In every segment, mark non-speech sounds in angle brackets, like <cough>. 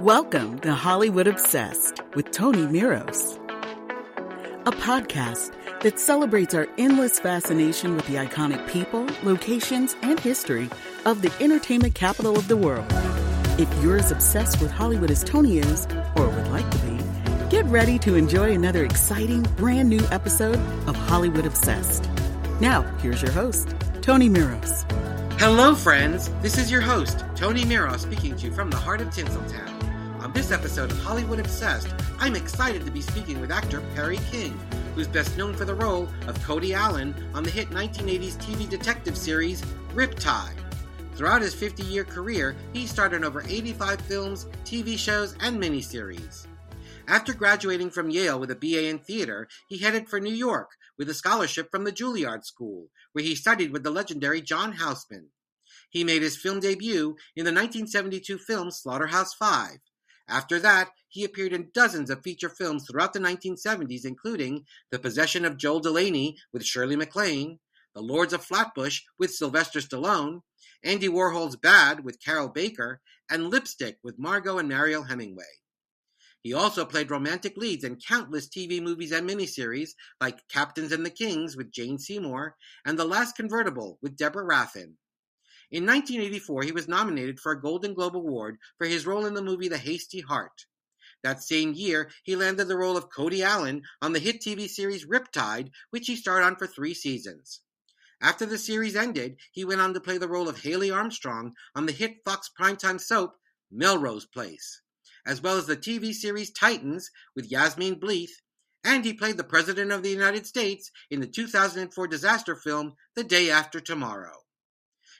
Welcome to Hollywood Obsessed with Tony Miros, a podcast that celebrates our endless fascination with the iconic people, locations, and history of the entertainment capital of the world. If you're as obsessed with Hollywood as Tony is, or would like to be, get ready to enjoy another exciting, brand new episode of Hollywood Obsessed. Now, here's your host, Tony Miros. Hello, friends. This is your host, Tony Miros, speaking to you from the heart of Tinseltown. This episode of Hollywood Obsessed, I'm excited to be speaking with actor Perry King, who's best known for the role of Cody Allen on the hit 1980s TV detective series Riptide. Throughout his 50 year career, he starred in over 85 films, TV shows, and miniseries. After graduating from Yale with a BA in theater, he headed for New York with a scholarship from the Juilliard School, where he studied with the legendary John Houseman. He made his film debut in the 1972 film Slaughterhouse Five. After that, he appeared in dozens of feature films throughout the 1970s, including The Possession of Joel Delaney with Shirley MacLaine, The Lords of Flatbush with Sylvester Stallone, Andy Warhol's Bad with Carroll Baker, and Lipstick with Margaux and Mariel Hemingway. He also played romantic leads in countless TV movies and miniseries like Captains and the Kings with Jane Seymour and The Last Convertible with Deborah Raffin. In 1984, he was nominated for a Golden Globe Award for his role in the movie The Hasty Heart. That same year, he landed the role of Cody Allen on the hit TV series Riptide, which he starred on for three seasons. After the series ended, he went on to play the role of Haley Armstrong on the hit Fox primetime soap Melrose Place, as well as the TV series Titans with Yasmine Bleeth, and he played the President of the United States in the 2004 disaster film The Day After Tomorrow.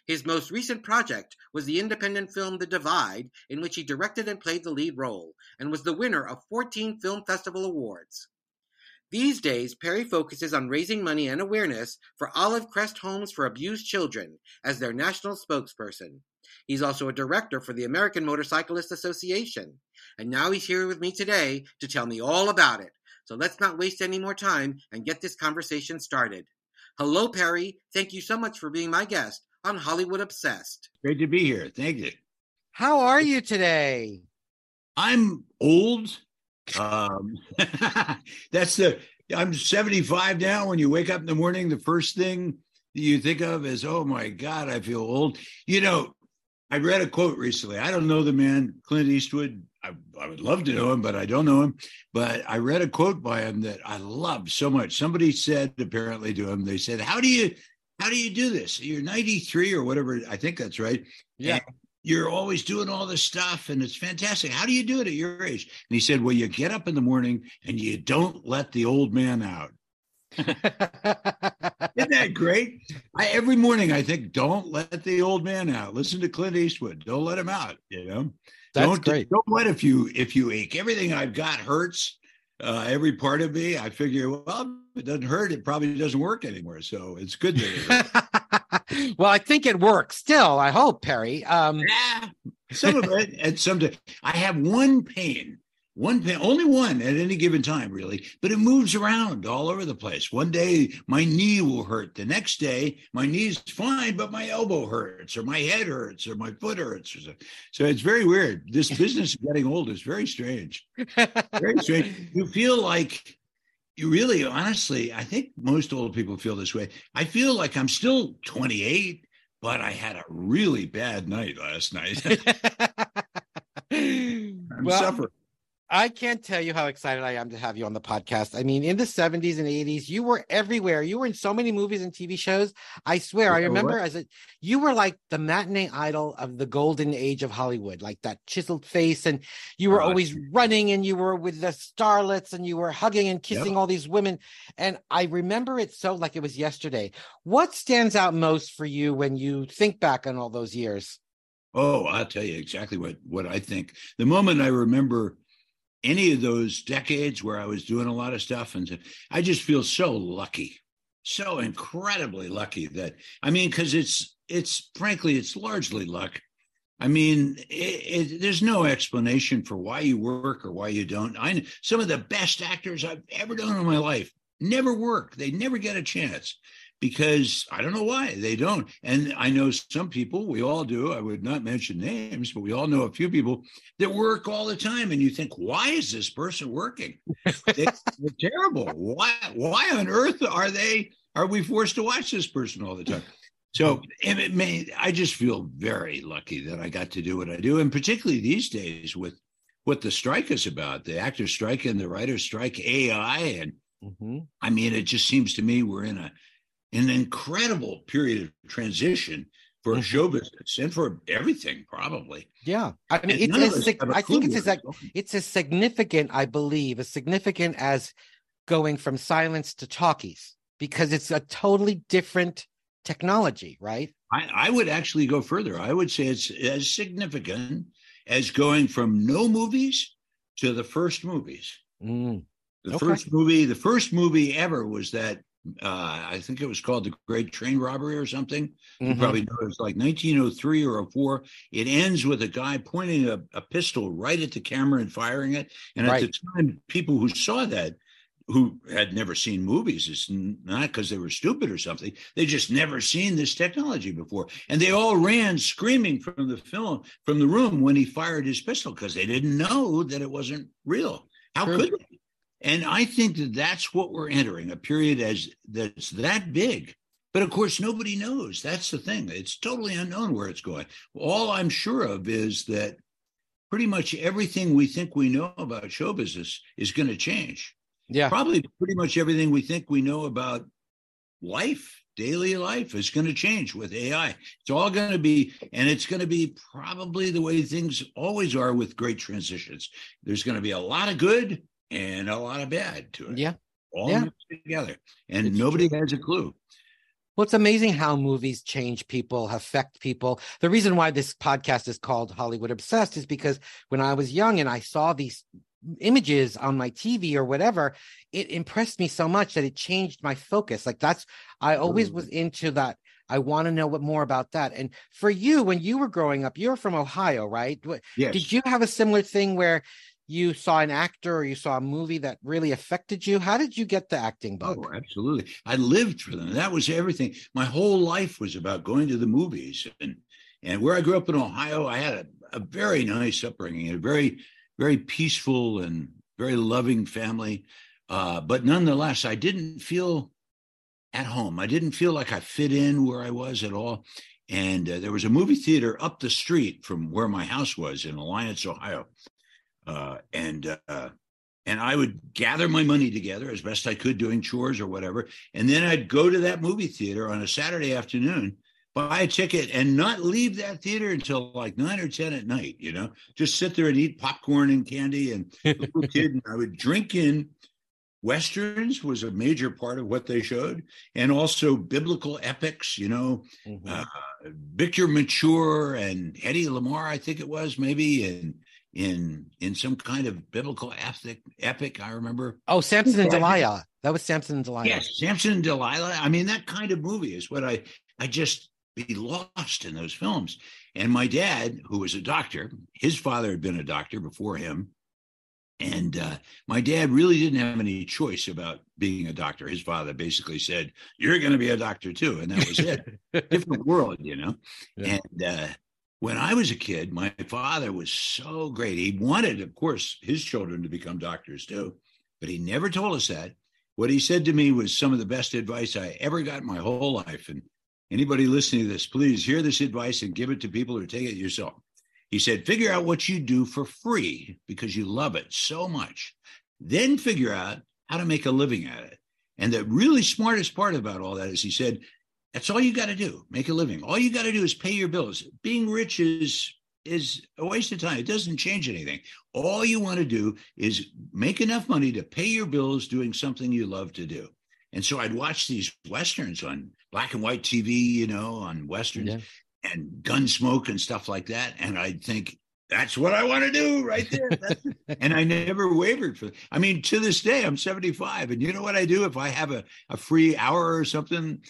His most recent project was the independent film The Divide, in which he directed and played the lead role, and was the winner of 14 Film Festival awards. These days, Perry focuses on raising money and awareness for Olive Crest Homes for Abused Children as their national spokesperson. He's also a director for the American Motorcyclist Association. And now he's here with me today to tell me all about it. So let's not waste any more time and get this conversation started. Hello, Perry. Thank you so much for being my guest on Hollywood Obsessed. Great to be here. Thank you. How are you today? I'm old. Um, <laughs> that's the I'm 75 now. When you wake up in the morning, the first thing that you think of is, oh my God, I feel old. You know, I read a quote recently. I don't know the man, Clint Eastwood. I, I, would love to know him, but I don't know him. But I read a quote by him that I love so much. Somebody said apparently to him, they said, How do you how do you do this? You're 93 or whatever. I think that's right. Yeah. And you're always doing all this stuff and it's fantastic. How do you do it at your age? And he said, Well, you get up in the morning and you don't let the old man out. <laughs> Isn't that great? I, every morning I think, don't let the old man out. Listen to Clint Eastwood. Don't let him out. You know, that's don't, great. Don't let if you if you ache. Everything I've got hurts. Uh, every part of me. I figure, well, if it doesn't hurt, it probably doesn't work anymore. So it's good that <laughs> well, I think it works still. I hope, Perry. Um, yeah, some of it, and some. I have one pain one pain, only one at any given time, really, but it moves around all over the place. One day my knee will hurt. The next day my knee's fine, but my elbow hurts, or my head hurts, or my foot hurts. Or so. so it's very weird. This business of getting old is very strange. Very strange. You feel like you really, honestly, I think most old people feel this way. I feel like I'm still 28, but I had a really bad night last night. <laughs> I'm well, suffering. I can't tell you how excited I am to have you on the podcast. I mean, in the 70s and 80s, you were everywhere. You were in so many movies and TV shows. I swear, I remember as a you were like the matinee idol of the golden age of Hollywood, like that chiseled face, and you were oh, always running and you were with the starlets and you were hugging and kissing yep. all these women. And I remember it so like it was yesterday. What stands out most for you when you think back on all those years? Oh, I'll tell you exactly what what I think. The moment I remember any of those decades where I was doing a lot of stuff. And I just feel so lucky, so incredibly lucky that, I mean, because it's, it's frankly, it's largely luck. I mean, it, it, there's no explanation for why you work or why you don't. I some of the best actors I've ever done in my life never work. They never get a chance. Because I don't know why they don't. And I know some people, we all do. I would not mention names, but we all know a few people that work all the time. And you think, why is this person working? they, <laughs> are terrible. Why? Why on earth are they? Are we forced to watch this person all the time? So it may, I just feel very lucky that I got to do what I do, and particularly these days with what the strike is about, the actor strike and the writer strike, AI, and mm-hmm. I mean, it just seems to me we're in a an incredible period of transition for mm-hmm. show business and for everything, probably. Yeah, I mean, it's, it's I think it's as it's as significant, I believe, as significant as going from silence to talkies because it's a totally different technology, right? I, I would actually go further. I would say it's as significant as going from no movies to the first movies. Mm. The okay. first movie, the first movie ever was that uh, I think it was called the Great Train Robbery or something. Mm-hmm. You probably know it was like 1903 or 04. It ends with a guy pointing a, a pistol right at the camera and firing it. And right. at the time, people who saw that who had never seen movies. It's not because they were stupid or something. They just never seen this technology before. And they all ran screaming from the film, from the room when he fired his pistol because they didn't know that it wasn't real. How True. could they? And I think that that's what we're entering a period as that's that big. But of course, nobody knows. That's the thing. It's totally unknown where it's going. All I'm sure of is that pretty much everything we think we know about show business is going to change. Yeah. Probably pretty much everything we think we know about life, daily life is going to change with AI. It's all going to be, and it's going to be probably the way things always are with great transitions. There's going to be a lot of good and a lot of bad to it. Yeah. All yeah. together. And it's nobody true. has a clue. Well, it's amazing how movies change people, affect people. The reason why this podcast is called Hollywood Obsessed is because when I was young and I saw these images on my TV or whatever, it impressed me so much that it changed my focus. Like that's, I always was into that. I want to know what more about that. And for you, when you were growing up, you're from Ohio, right? Yes. Did you have a similar thing where you saw an actor or you saw a movie that really affected you? How did you get the acting bug? Oh, absolutely. I lived for them. That was everything. My whole life was about going to the movies. And and where I grew up in Ohio, I had a, a very nice upbringing, a very, very peaceful and very loving family. Uh, but nonetheless, I didn't feel at home. I didn't feel like I fit in where I was at all. And uh, there was a movie theater up the street from where my house was in Alliance, Ohio. Uh, and uh, and I would gather my money together as best I could doing chores or whatever, and then I'd go to that movie theater on a Saturday afternoon, buy a ticket, and not leave that theater until like nine or ten at night. You know, just sit there and eat popcorn and candy and little <laughs> kid, and I would drink in. Westerns was a major part of what they showed, and also biblical epics. You know, mm-hmm. uh, Victor Mature and Hedy Lamarr, I think it was maybe, and in in some kind of biblical epic. Epic, I remember. Oh, Samson and Delilah. That was Samson and Delilah. Yes, Samson and Delilah. I mean, that kind of movie is what I I just be lost in those films. And my dad, who was a doctor, his father had been a doctor before him. And uh, my dad really didn't have any choice about being a doctor. His father basically said, "You're going to be a doctor too," and that was it. <laughs> Different world, you know. Yeah. And uh, when I was a kid, my father was so great. He wanted, of course, his children to become doctors too, but he never told us that. What he said to me was some of the best advice I ever got in my whole life. And anybody listening to this, please hear this advice and give it to people or take it yourself. He said, figure out what you do for free because you love it so much. Then figure out how to make a living at it. And the really smartest part about all that is he said, that's all you got to do. Make a living. All you got to do is pay your bills. Being rich is is a waste of time. It doesn't change anything. All you want to do is make enough money to pay your bills doing something you love to do. And so I'd watch these westerns on black and white TV, you know, on westerns yeah. and Gunsmoke and stuff like that. And I'd think, that's what I want to do right there. <laughs> and I never wavered for. I mean, to this day, I'm 75, and you know what I do if I have a, a free hour or something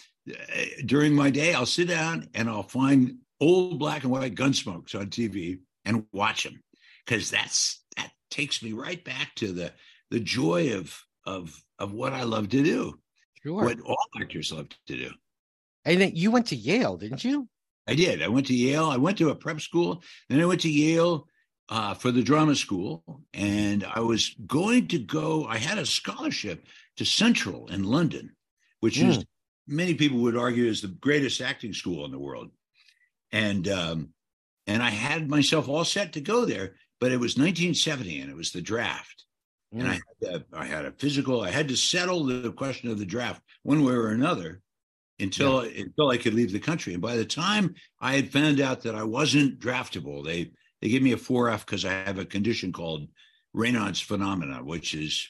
during my day, I'll sit down and I'll find old black and white gunsmokes on TV and watch them because that's that takes me right back to the the joy of of of what I love to do. Sure. What all actors love to do. And then you went to Yale, didn't you? I did. I went to Yale. I went to a prep school. Then I went to Yale uh, for the drama school. And I was going to go, I had a scholarship to Central in London, which mm. is, many people would argue, is the greatest acting school in the world. And, um, and I had myself all set to go there, but it was 1970 and it was the draft. Mm. And I mm. had, I had a physical, I had to settle the question of the draft one way or another until yeah. until I could leave the country. And by the time I had found out that I wasn't draftable, they they gave me a 4F because I have a condition called Raynaud's phenomena, which is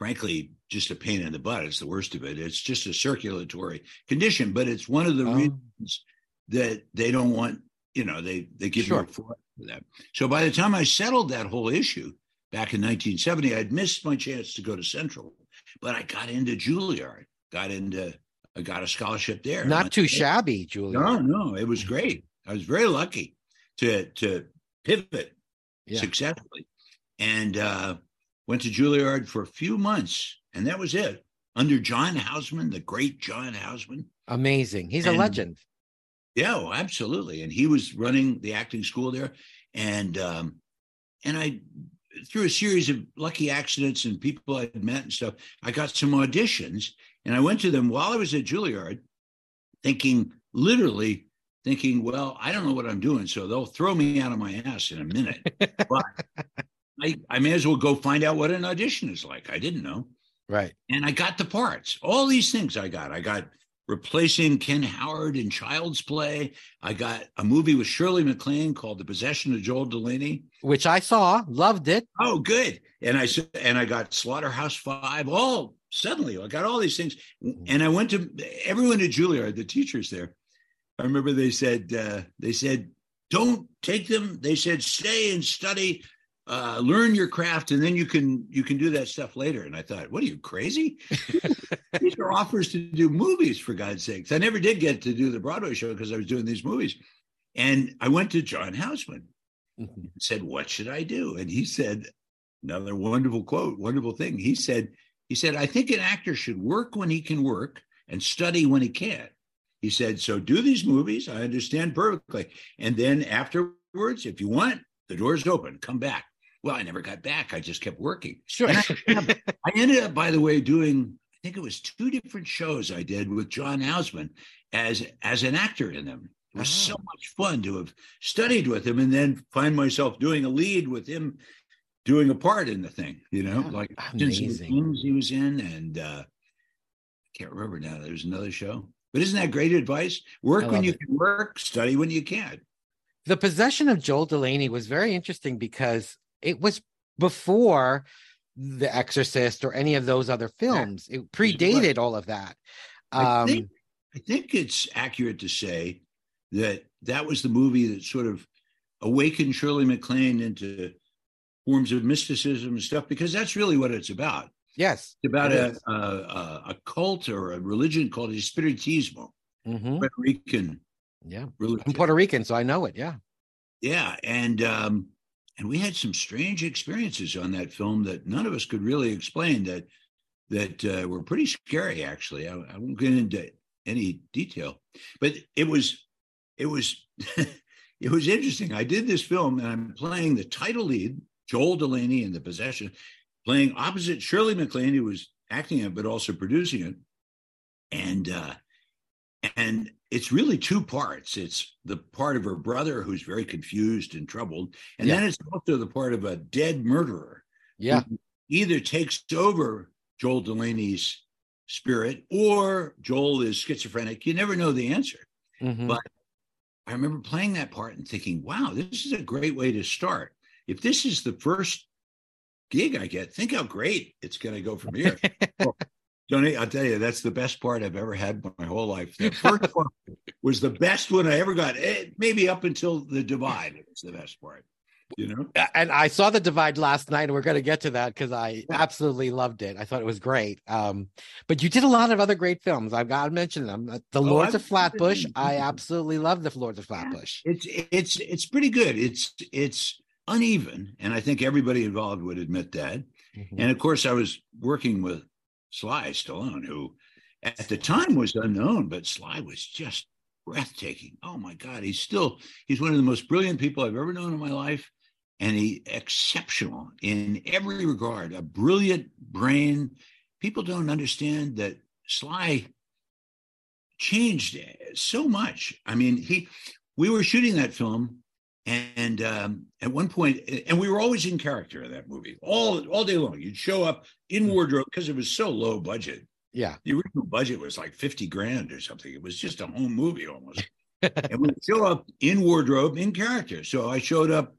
frankly just a pain in the butt. It's the worst of it. It's just a circulatory condition, but it's one of the um, reasons that they don't want, you know, they they give sure. me a for that. So by the time I settled that whole issue back in 1970, I'd missed my chance to go to Central, but I got into Juilliard, got into I got a scholarship there. Not too shabby, Julia. No, no, it was great. I was very lucky to to pivot yeah. successfully, and uh, went to Juilliard for a few months, and that was it. Under John Houseman, the great John Houseman. Amazing. He's and, a legend. Yeah, oh, absolutely. And he was running the acting school there, and um, and I through a series of lucky accidents and people I'd met and stuff, I got some auditions and I went to them while I was at Juilliard, thinking, literally thinking, well, I don't know what I'm doing. So they'll throw me out of my ass in a minute. <laughs> but I, I may as well go find out what an audition is like. I didn't know. Right. And I got the parts. All these things I got. I got replacing Ken Howard in Child's Play. I got a movie with Shirley MacLaine called The Possession of Joel Delaney, which I saw, loved it. Oh, good. And I and I got Slaughterhouse Five. All suddenly I got all these things, mm-hmm. and I went to everyone at Juilliard, the teachers there. I remember they said uh, they said don't take them. They said stay and study uh, learn your craft and then you can you can do that stuff later. And i thought what are you crazy? <laughs> These are offers to do movies for god's sakes. I never did get to do the broadway show because i was doing these movies. And i went to john houseman mm-hmm. and said what should i do? And he said another wonderful quote wonderful thing. He said he said i think an actor should work when he can work and study when he can he said so do these movies. I understand perfectly. And then afterwards if you want the door's open. Come back well, I never got back. I just kept working. Sure. I, <laughs> I, ended up, by the way, doing I think it was two different shows I did with John Houseman as as an actor in them. It was so much fun to have studied with him and then find myself doing a lead with him doing a part in the thing, you know, yeah, like amazing. he was in and uh I can't remember now. There's another show. But isn't that great advice? Work when you it. can work, study when you can. The possession of Joel Delaney was very interesting because it was before The Exorcist or any of those other films. It predated all of that. Um, I, think, I think it's accurate to say that that was the movie that sort of awakened Shirley MacLaine into forms of mysticism and stuff because that's really what it's about. Yes, it's about a, a, a, cult or a religion called Espiritismo, mm-hmm. Puerto Rican. Yeah, religion. I'm Puerto Rican, so I know it. Yeah, yeah, and um, and we had some strange experiences on that film that none of us could really explain that that uh, were pretty scary actually. I, I, won't get into any detail. But it was it was <laughs> it was interesting. I did this film and i'm playing the title lead joel delaney in the possession playing opposite shirley maclaine who was acting it but also producing it. And uh and it's really two parts. It's the part of her brother who's very confused and troubled, and yeah. then it's also the part of a dead murderer. Yeah, either takes over Joel Delaney's spirit or Joel is schizophrenic. You never know the answer. Mm-hmm. But I remember playing that part and thinking, "Wow, this is a great way to start. If this is the first gig I get, think how great it's going to go from here." <laughs> Johnny, I'll tell you, that's the best part I've ever had my whole life. The first <laughs> one was the best one I ever got. It, eh, maybe up until the divide, it was the best part. You know, and I saw the divide last night, and we're going to get to that because I absolutely loved it. I thought it was great. Um, but you did a lot of other great films. I've got to mention them. Uh, the oh, Lords of Flatbush. I absolutely love the Lords of Flatbush. It's it's it's pretty good. It's it's uneven, and I think everybody involved would admit that. Mm-hmm. And of course, I was working with Sly Stallone, who at the time was unknown, but Sly was just breathtaking. Oh my God, he's still he's one of the most brilliant people I've ever known in my life, and he exceptional in every regard. A brilliant brain. People don't understand that Sly changed so much. I mean, he we were shooting that film and um, at one point, and we were always in character in that movie, all all day long. You'd show up in hmm. wardrobe because it was so low budget. Yeah, the original budget was like fifty grand or something. It was just a home movie almost. <laughs> and we'd show up in wardrobe, in character. So I showed up.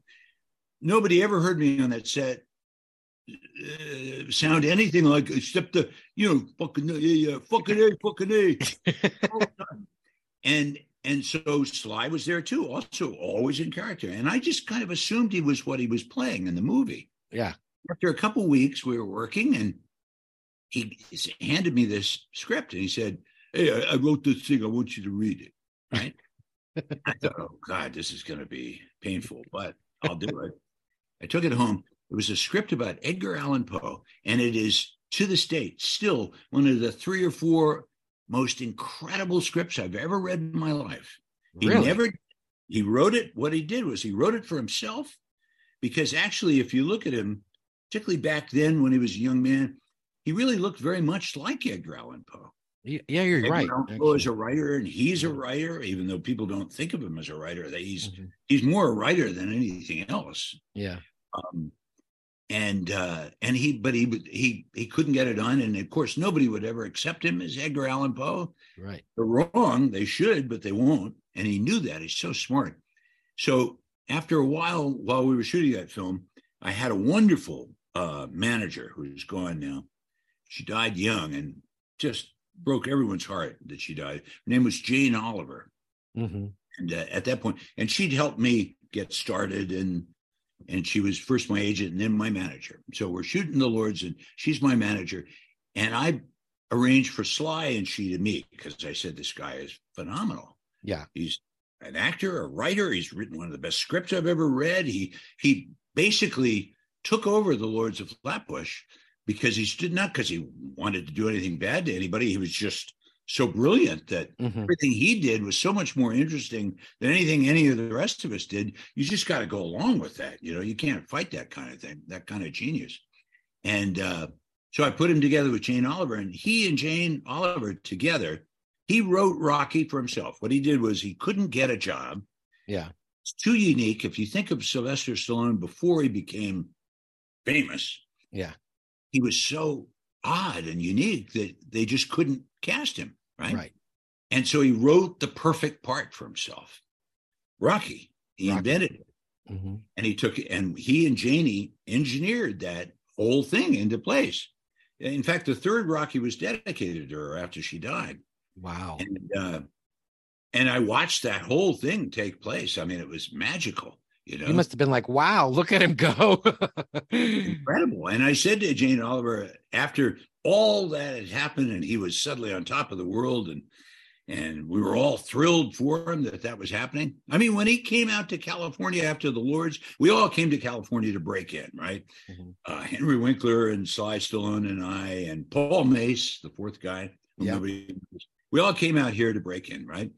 Nobody ever heard me on that set uh, sound anything like except the you know fucking yeah, fucking a fucking a. <laughs> and and so Sly was there too, also always in character. And I just kind of assumed he was what he was playing in the movie. Yeah. After a couple weeks, we were working, and he handed me this script, and he said, "Hey, I, I wrote this thing. I want you to read it." Right. <laughs> I thought, "Oh God, this is going to be painful, but I'll do it." I took it home. It was a script about Edgar Allan Poe, and it is to this date still one of the three or four most incredible scripts I've ever read in my life. He really? never he wrote it. What he did was he wrote it for himself, because actually, if you look at him, particularly back then when he was a young man, he really looked very much like Edgar Allan Poe. Yeah, you're Edgar right. Allan Poe is a writer, and he's a writer, even though people don't think of him as a writer. That he's mm-hmm. he's more a writer than anything else. Yeah. Um, and uh, and he but he he he couldn't get it done. And of course nobody would ever accept him as edgar allan poe. Right. They're wrong. They should but they won't. And he knew that. He's so smart. So after a while while we were shooting that film i had a wonderful uh, manager who's gone now. She died young and just broke everyone's heart that she died. Her name was jane oliver. Mm-hmm. and uh, at that point and she'd helped me get started and and she was first my agent and then my manager. So we're shooting the Lords, and she's my manager. And I arranged for Sly and she to meet because I said this guy is phenomenal. Yeah, he's an actor, a writer. He's written one of the best scripts I've ever read. He he basically took over the Lords of Flatbush because he stood not because he wanted to do anything bad to anybody. He was just so brilliant that mm-hmm. everything he did was so much more interesting than anything any of the rest of us did. You just got to go along with that. You know, you can't fight that kind of thing, that kind of genius. And uh, so I put him together with Jane Oliver, and he and Jane Oliver together, he wrote Rocky for himself. What he did was he couldn't get a job. Yeah. It's too unique. If you think of Sylvester Stallone before he became famous, yeah, he was so odd and unique that they just couldn't cast him, right? Right. And so he wrote the perfect part for himself. Rocky, he Rocky. invented it. Mm-hmm. And he took it, and he and Janie engineered that whole thing into place. In fact, the third Rocky was dedicated to her after she died. Wow. And, uh, and I watched that whole thing take place. I mean, it was magical. You know, he must have been like, "Wow, look at him go!" <laughs> Incredible. And I said to Jane Oliver after all that had happened, and he was suddenly on top of the world, and and we were all thrilled for him that that was happening. I mean, when he came out to California after the Lords, we all came to California to break in, right? Mm-hmm. Uh, Henry Winkler and Sly Stallone and I and Paul Mace, the fourth guy. Yeah. We all came out here to break in, right?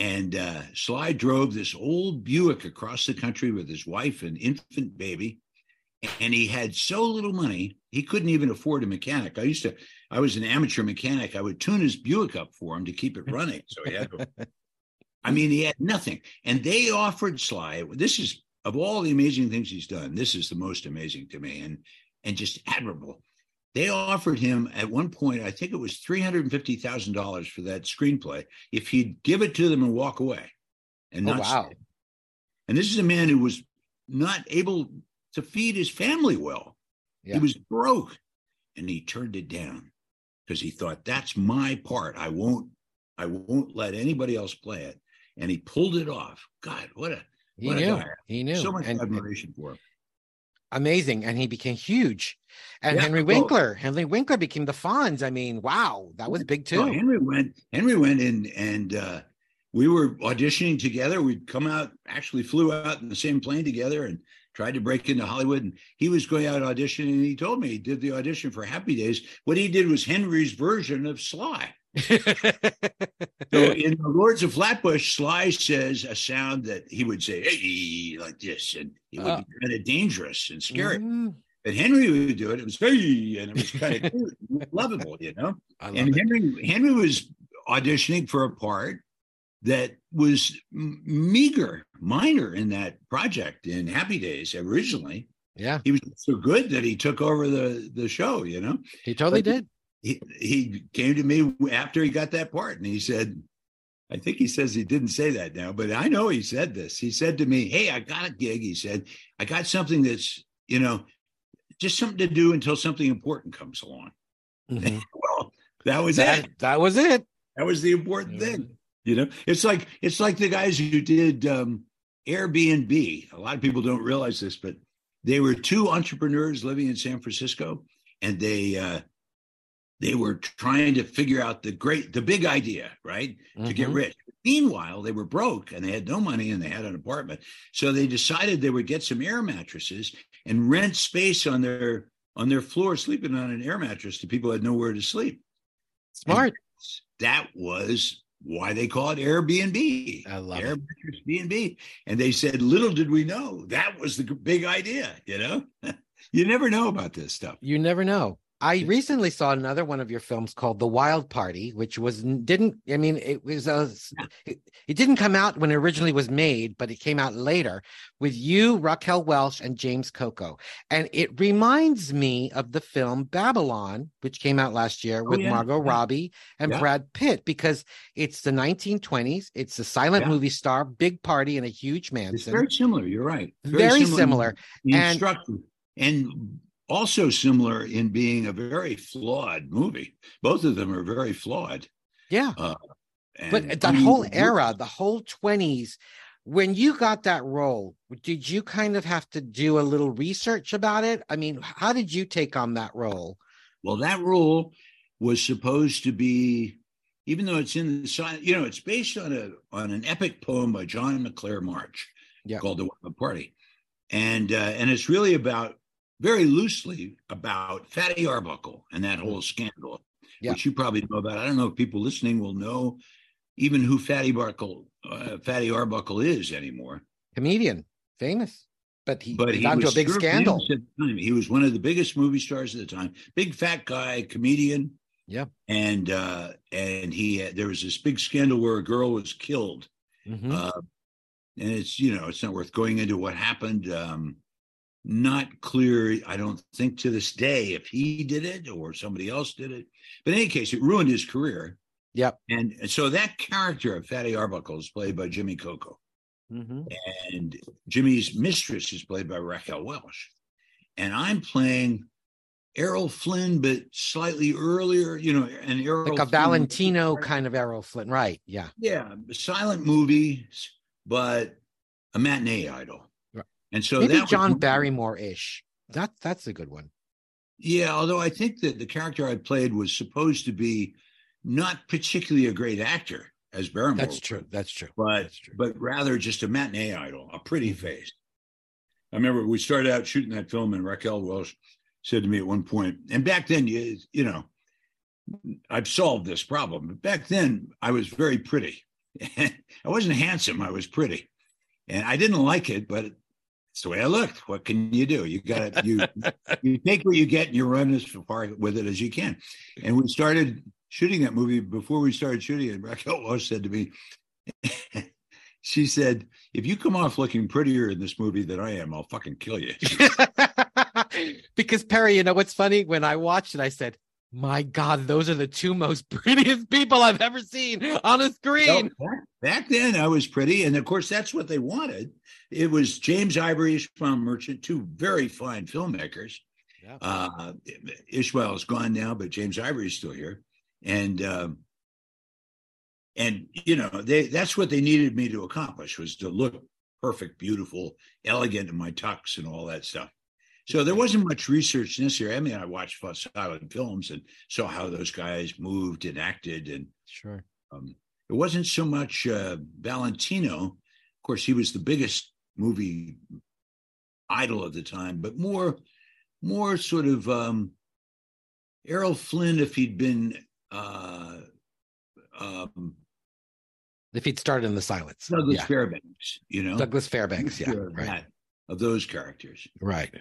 And uh, Sly drove this old Buick across the country with his wife and infant baby. And he had so little money, he couldn't even afford a mechanic. I used to, I was an amateur mechanic. I would tune his Buick up for him to keep it running. So he had to, <laughs> I mean, he had nothing. And they offered Sly, this is, of all the amazing things he's done, this is the most amazing to me and, and just admirable they offered him at one point, I think it was $350,000 for that screenplay, if he'd give it to them and walk away. And oh, wow. Stay. And this is a man who was not able to feed his family well. Yeah. He was broke and he turned it down because he thought that's my part. I won't I won't let anybody else play it. And he pulled it off. God, what a he what knew. A he knew. So much and, admiration for him amazing and he became huge. And yeah, henry winkler well, henry winkler became the fonz. I mean wow that was big too. Well, henry went henry went in and uh, we were auditioning together. We'd come out actually flew out in the same plane together and tried to break into hollywood and he was going out auditioning and he told me he did the audition for happy days. What he did was henry's version of sly <laughs> so in the Lords of Flatbush, Sly says a sound that he would say, hey, like this, and it would uh, be kind of dangerous and scary. Mm-hmm. But Henry would do it. It was hey, and it was kind of <laughs> lovable, you know. And Henry it. Henry was auditioning for a part that was meager, minor in that project in Happy Days originally. Yeah, he was so good that he took over the the show. You know, he totally but did. He he came to me after he got that part, and he said, I think he says he didn't say that now, but I know he said this. He said to me, "Hey, I got a gig." He said, "I got something that's you know just something to do until something important comes along." Mm-hmm. <laughs> well, that was that, it. That was it. That was the important thing. You know, it's like it's like the guys who did um, Airbnb. A lot of people don't realize this, but they were two entrepreneurs living in San Francisco, and they uh, they were trying to figure out the great, the big idea, right, mm-hmm. to get mm-hmm. rich. Meanwhile, they were broke and they had no money and they had an apartment, so they decided they would get some air mattresses and rent space on their on their floor, sleeping on an air mattress to people who had nowhere to sleep. Smart. And that was why they call it Airbnb. I love Airbnb, B&B. And they said, little did we know that was the big idea, you know? <laughs> you never know about this stuff. You never know. I recently saw another one of your films called The Wild Party, which was didn't I mean it was a it, it, didn't come out when it originally was made, but it came out later with you, Raquel Welch, and James Coco, and it reminds me of the film Babylon, which came out last year oh, with yeah. Margot. Robbie and yeah. Brad Pitt, because it's the 1920s. It's a silent movie star, big party in a huge mansion. It's very similar. You're right. Very, very similar. similar. And, and also similar in being a very flawed movie. Both of them are very flawed. Yeah. Uh, but that whole era, the whole 20s, when you got that role, did you kind of have to do a little research about it? I mean, how did you take on that role? Well, that role was supposed to be, even though it's in the you know, it's based on a on an epic poem by John McClair March called "The Party," and uh, and it's really about very loosely about Fatty Arbuckle and that whole scandal, yeah. which you probably know about. I don't know if people listening will know even who Fatty Arbuckle, uh, Fatty Arbuckle is anymore. Comedian, famous, but he, but he got into a big scandal. He was one of the biggest movie stars at the time. Big fat guy, comedian. Yeah, and uh, and he there was this big scandal where a girl was killed. Mm-hmm. Uh, and it's you know it's not worth going into what happened. Um, not clear, I don't think to this day, if he did it or somebody else did it. But in any case, it ruined his career. Yep. And so that character of Fatty Arbuckle is played by Jimmy Coco. Mm-hmm. And Jimmy's mistress is played by Raquel Welch. And I'm playing Errol Flynn, but slightly earlier, you know, an Errol like a Flynn, Valentino kind of Errol Flynn, right? Yeah. Yeah. Silent movies, but a matinee idol. And so maybe John Barrymore ish. That that's a good one. Yeah, although I think that the character I played was supposed to be not particularly a great actor as Barrymore. That's true. That's true. But that's true. but rather just a matinee idol, a pretty mm-hmm. face. I remember we started out shooting that film, and Raquel Welch said to me at one point, and back then, you you know, I've solved this problem. But back then, I was very pretty. <laughs> I wasn't handsome. I was pretty, and I didn't like it, but it's the way I looked. What can you do? You got it. You <laughs> you take what you get and you run as far with it as you can. And we started shooting that movie. Before we started shooting it, Raquel Welch said to me, <laughs> she said, "If you come off looking prettier in this movie than I am, I'll fucking kill you." <laughs> because Perry, you know what's funny? When I watched it, I said, my God, those are the two most <laughs> prettiest people I've ever seen on a screen. back, back, then, I was pretty, and of course, that's what they wanted. It was James Ivory, Ishmael Merchant, two very fine filmmakers. Yeah. Uh, Ishmael is gone now, but James Ivory is still here, and um, and you know they that's what they needed me to accomplish was to look perfect, beautiful, elegant in my tux and all that stuff. So there wasn't much research necessary. I mean, I watched silent films and saw how those guys moved and acted, and sure, um, it wasn't so much uh, Valentino. Of course, he was the biggest movie idol of the time, but more, more sort of um, Errol Flynn if he'd been uh, um, if he'd started in the silence. Douglas yeah. Fairbanks, you know, Douglas Fairbanks, yeah, right, of those characters. right.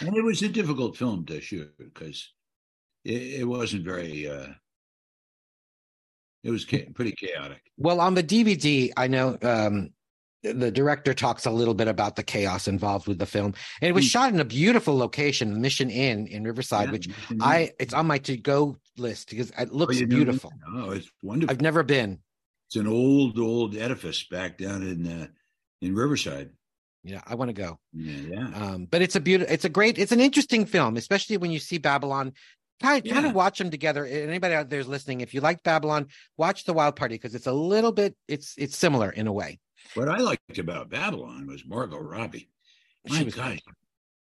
And it was a difficult film to shoot because it, it wasn't very. uh It was cha- pretty chaotic. Well, on the DVD, I know um, the director talks a little bit about the chaos involved with the film, and it was Hmm. shot in a beautiful location, Mission Inn in Riverside, Yeah, which can- I it's on my to go list because it Oh, looks know, beautiful. Oh, it's wonderful. I've never been. It's an old, old edifice back down in uh, in Riverside. Yeah, I want to go. Yeah. Um, but it's a beautiful, it's a great, it's an interesting film, especially when you see Babylon. Kind, kind Yeah. of watch them together. Anybody out there's listening, if you like Babylon, watch The Wild Party because it's a little bit, it's it's similar in a way. What I liked about Babylon was Margot Robbie. She My was God, great.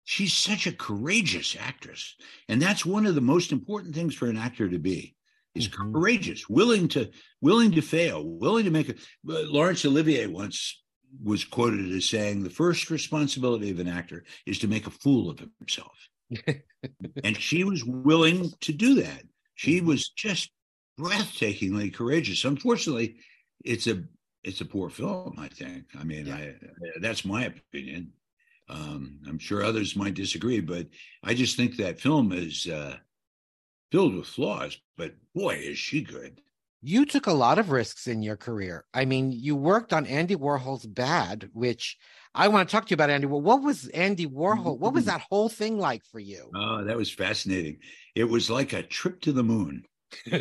she's such a courageous actress, and that's one of the most important things for an actor to be is Mhm. courageous, willing to willing to fail, willing to make it. But Laurence Olivier once was quoted as saying, "The first responsibility of an actor is to make a fool of himself," <laughs> and she was willing to do that. She was just breathtakingly courageous. Unfortunately, it's a it's a poor film. I think. I mean, Yeah. I, that's my opinion. Um, I'm sure others might disagree, but I just think that film is uh, filled with flaws. But boy, is she good! You took a lot of risks in your career. I mean, you worked on Andy Warhol's Bad, which I want to talk to you about Andy. Well, what was Andy Warhol? What was that whole thing like for you? Oh, that was fascinating. It was like a trip to the moon. <laughs>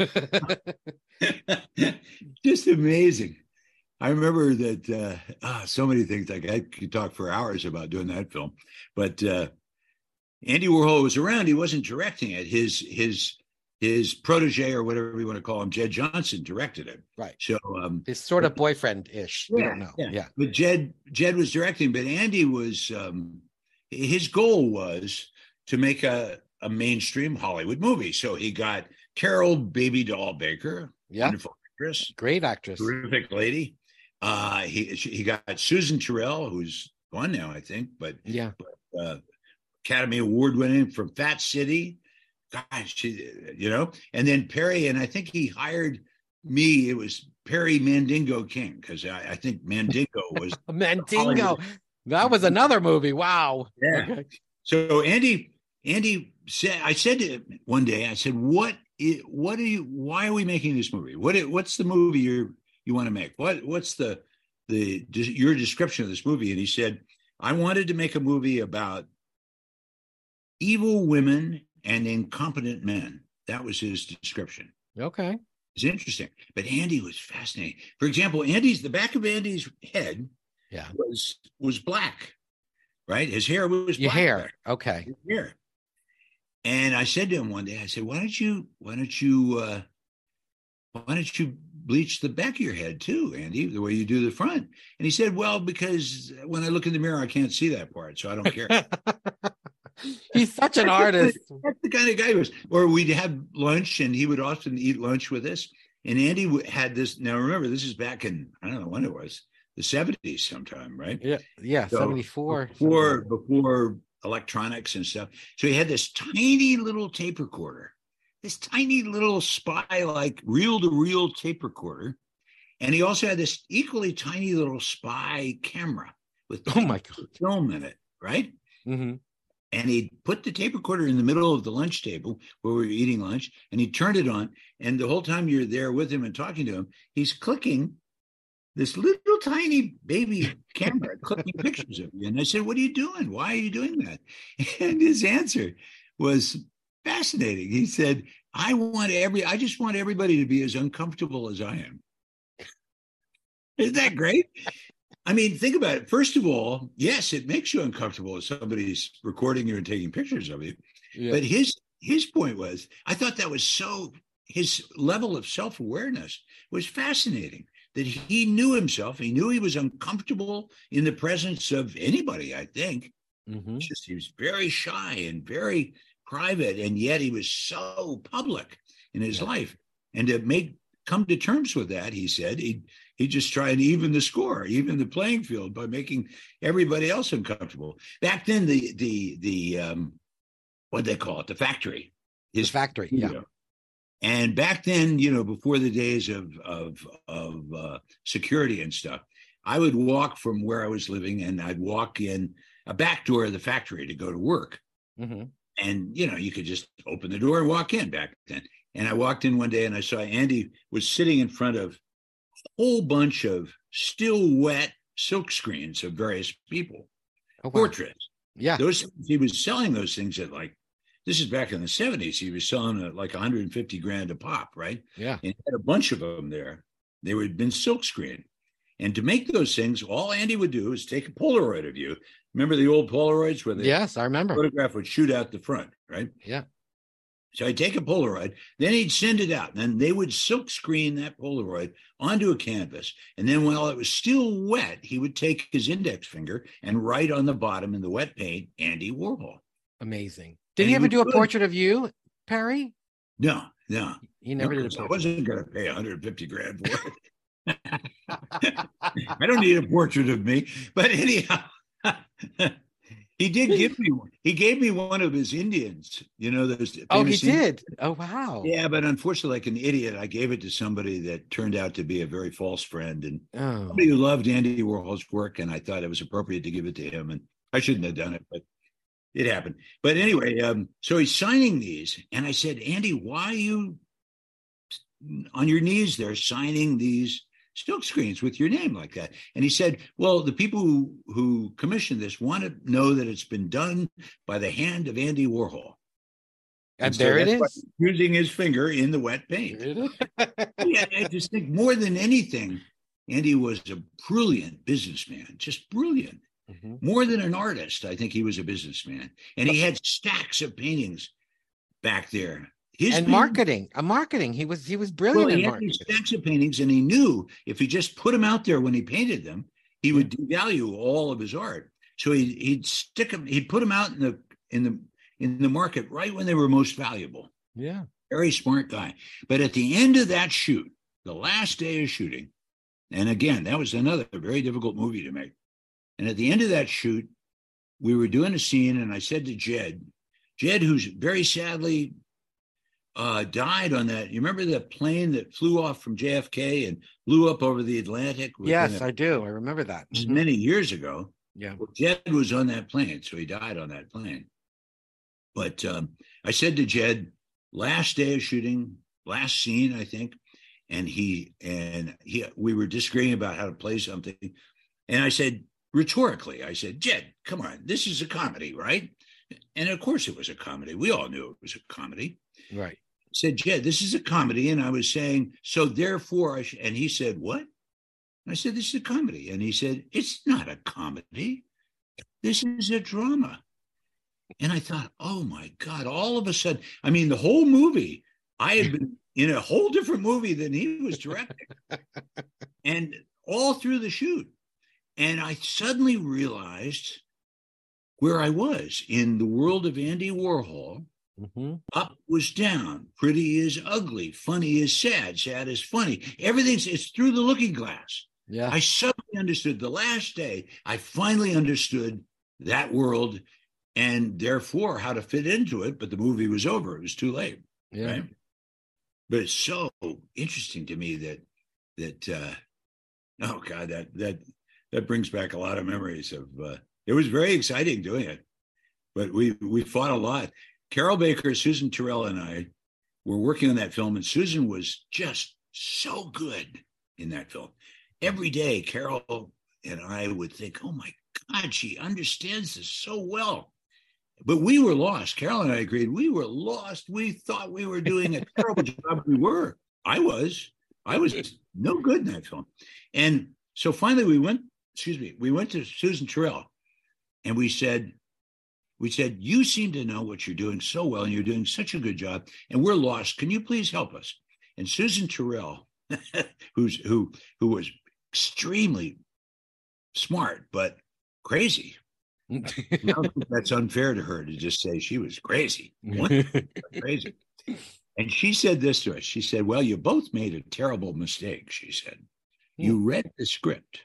just amazing. I remember that uh, ah, so many things. Like I could talk for hours about doing that film, but uh, Andy Warhol was around. He wasn't directing it. His his his protege or whatever you want to call him, Jed Johnson, directed it. Right. So, um, His sort of boyfriend ish. We Yeah, don't know. yeah. Yeah. but Jed Jed was directing, but Andy was um, his goal was to make a a mainstream Hollywood movie. So he got Carroll Baby Doll Baker, Yeah. wonderful actress, Great actress. terrific lady. Uh, he he got Susan Tyrrell, who's gone now, I think, but Yeah. uh, Academy Award winning from Fat City. Gosh, she, you know, and then Perry, and I think he hired me. It was Perry Mandingo King because I, I think Mandingo was <laughs> Mandingo. That was another movie. Wow. Yeah. Okay. So Andy, Andy said, I said to him one day, I said, "What? i- What are you? Why are we making this movie? What? What's the movie you you want to make? What? What's the the your description of this movie?" And he said, "I wanted to make a movie about evil women and incompetent men." That was his description. Okay. It's interesting, but Andy was fascinating. For example, Andy's the back of Andy's head Yeah. was was black, right? His hair was Your black hair. Okay. here. And I said to him one day, I said, why don't you, why don't you, uh, why don't you bleach the back of your head too, Andy, the way you do the front? And he said, well, because when I look in the mirror, I can't see that part. So I don't care. <laughs> <laughs> He's such an artist. That's the kind of guy he was. Or we'd have lunch and he would often eat lunch with us. And Andy had this. Now, remember, this is back in, I don't know when it was, the 70s sometime, right? Yeah. Yeah. So, 74. before before electronics and stuff. So he had this tiny little tape recorder, this tiny little spy like reel to reel tape recorder, and he also had this equally tiny little spy camera with Oh my God. film in it, right? hmm And he put the tape recorder in the middle of the lunch table where we were eating lunch, and he turned it on. And the whole time you're there with him and talking to him, he's clicking this little tiny baby camera, <laughs> clicking pictures of you. And I said, What are you doing? Why are you doing that? <laughs> And his answer was fascinating. He said, I want every, I just want everybody to be as uncomfortable as I am. <laughs> Isn't that great? I mean, think about it. First of all, yes, it makes you uncomfortable if somebody's recording you and taking pictures of you. Yeah. But his his point was, I thought that was so his level of self awareness was fascinating. That he knew himself, he knew he was uncomfortable in the presence of anybody. I think Mhm. It's just he was very shy and very private, and yet he was so public in his Yeah. life. And to make come to terms with that, he said he he just tried to even the score, even the playing field by making everybody else uncomfortable. Back then, the the the um, what they call it, the factory, The his factory. Yeah. And back then, you know, before the days of of of uh, security and stuff, I would walk from where I was living, and I'd walk in a back door of the factory to go to work. Mm-hmm. And you know, you could just open the door and walk in back then. And I walked in one day, and I saw Andy was sitting in front of whole bunch of still wet silk screens of various people, Oh, wow. portraits. Yeah. Those he was selling those things at like this is back in the 70s. He was selling at like 150 grand a pop, right? Yeah. And he had a bunch of them there. They would have been silk screen. And to make those things, all Andy would do is take a Polaroid of you. Remember the old Polaroids where the Yes, I remember. photograph would shoot out the front, right? Yeah. So I'd take a Polaroid, then he'd send it out, and then they would silk screen that Polaroid onto a canvas. And then while it was still wet, he would take his index finger and write on the bottom in the wet paint, Andy Warhol. Amazing. Did And he ever do a portrait of you, Perry? No, no. He never no, did a portrait. I wasn't going to pay 150 grand for it. <laughs> I don't need a portrait of me. But anyhow, <laughs> he did give me one. He gave me one of his Indians. You know those. oh, he did. Oh, wow. Yeah, but unfortunately, like an idiot, I gave it to somebody that turned out to be a very false friend and Oh, somebody who loved Andy Warhol's work, and I thought it was appropriate to give it to him. And I shouldn't have done it, but it happened. But anyway, um, so he's signing these, and I said, Andy, why are you on your knees there signing these silk screens with your name like that? And he said, Well, the people who, who commissioned this want to know that it's been done by the hand of Andy Warhol. and so there it is. Using his finger in the wet paint. There it is. <laughs> yeah, I just think more than anything, Andy was a brilliant businessman, just brilliant. Mhm. More than an artist, I think he was a businessman. And he had stacks of paintings back there. His and marketing, a marketing. He was he was brilliant Well, he in had marketing. these stacks of paintings, and he knew if he just put them out there when he painted them, he would devalue all of his art. So he, he'd stick them, he'd put them out in the in the in the market right when they were most valuable. Yeah. Very smart guy. But at the end of that shoot, the last day of shooting, and again, that was another very difficult movie to make. And at the end of that shoot, we were doing a scene, and I said to Jed, Jed, who's very sadly uh, died on that. You remember that plane that flew off from JFK and blew up over the Atlantic? Yes, a- I do. I remember that. Mhm. many years ago. Yeah. Well, Jed was on that plane, so he died on that plane. But um, I said to Jed, last day of shooting, last scene, I think, and he and he we were disagreeing about how to play something, and I said rhetorically, I said, Jed, come on, this is a comedy, right? And of course, it was a comedy. We all knew it was a comedy. Right. I said, Jed, this is a comedy, and I was saying, so therefore, I and he said, what? I said, this is a comedy. And he said, it's not a comedy. This is a drama. And I thought, oh my God, all of a sudden, I mean, the whole movie, I had been in a whole different movie than he was directing. <laughs> and all through the shoot. And I suddenly realized where I was in the world of Andy Warhol. hmm Up was down, pretty is ugly, funny is sad, sad is funny. Everything's it's through the looking glass. Yeah. I suddenly understood the last day. I finally understood that world and therefore how to fit into it. But the movie was over. It was too late. yeah. Right. But it's so interesting to me that that uh oh God, that that that brings back a lot of memories of uh it was very exciting doing it. But we we fought a lot. Carroll Baker, Susan Tyrrell, and I were working on that film, and Susan was just so good in that film. Every day, Carroll and I would think, oh my God, she understands this so well. But we were lost. Carroll and I agreed we were lost. We thought we were doing a terrible <laughs> job. We were. I was. I was no good in that film. And so finally we went, excuse me, we went to Susan Tyrrell and we said, we said, you seem to know what you're doing so well and you're doing such a good job and we're lost. Can you please help us? And Susan Tyrrell, <laughs> who's who who was extremely smart but crazy. <laughs> I don't think that's unfair to her to just say she was crazy. <laughs> Crazy. And she said this to us. She said, Well, you both made a terrible mistake. She said, You hmm. read the script,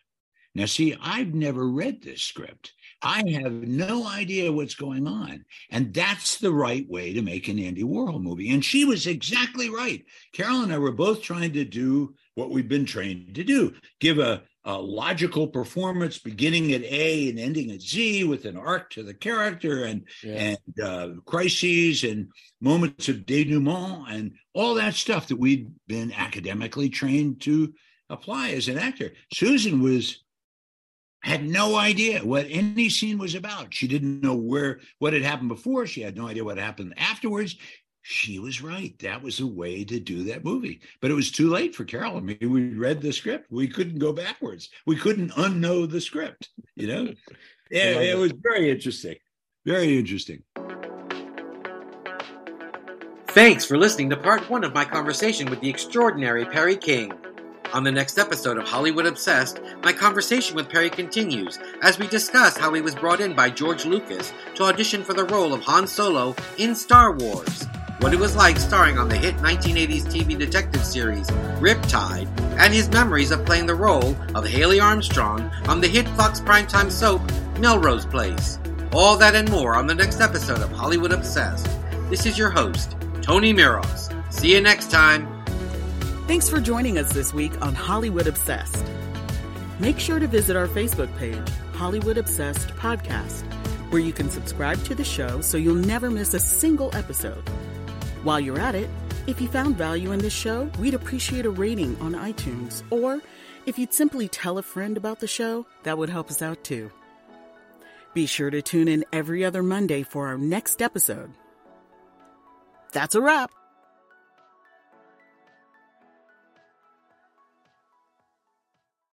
Now, see, I've never read this script. I have no idea what's going on. And that's the right way to make an Andy Warhol movie. And she was exactly right. Carroll and I were both trying to do what we've been trained to do give a, a logical performance beginning at A and ending at Z with an arc to the character and, yeah. and uh, crises and moments of denouement and all that stuff that we'd been academically trained to apply as an actor. Susan was had no idea what any scene was about. She didn't know where what had happened before. She had no idea what happened afterwards. She was right. That was a way to do that movie. But it was too late for Carroll. I mean, we read the script. We couldn't go backwards. We couldn't unknow the script. You know, <laughs> yeah, it was very interesting. Very interesting. Thanks for listening to part one of my conversation with the extraordinary Perry King. On the next episode of Hollywood Obsessed, my conversation with Perry continues as we discuss how he was brought in by George Lucas to audition for the role of Han Solo in Star Wars, what it was like starring on the hit 1980s TV detective series Riptide, and his memories of playing the role of Haley Armstrong on the hit Fox primetime soap Melrose Place. All that and more on the next episode of Hollywood Obsessed. This is your host, Tony Miros. See you next time. Thanks for joining us this week on Hollywood Obsessed. Make sure to visit our Facebook page, Hollywood Obsessed Podcast, where you can subscribe to the show so you'll never miss a single episode. While you're at it, if you found value in this show, we'd appreciate a rating on iTunes, or if you'd simply tell a friend about the show, that would help us out too. Be sure to tune in every other Monday for our next episode. That's a wrap.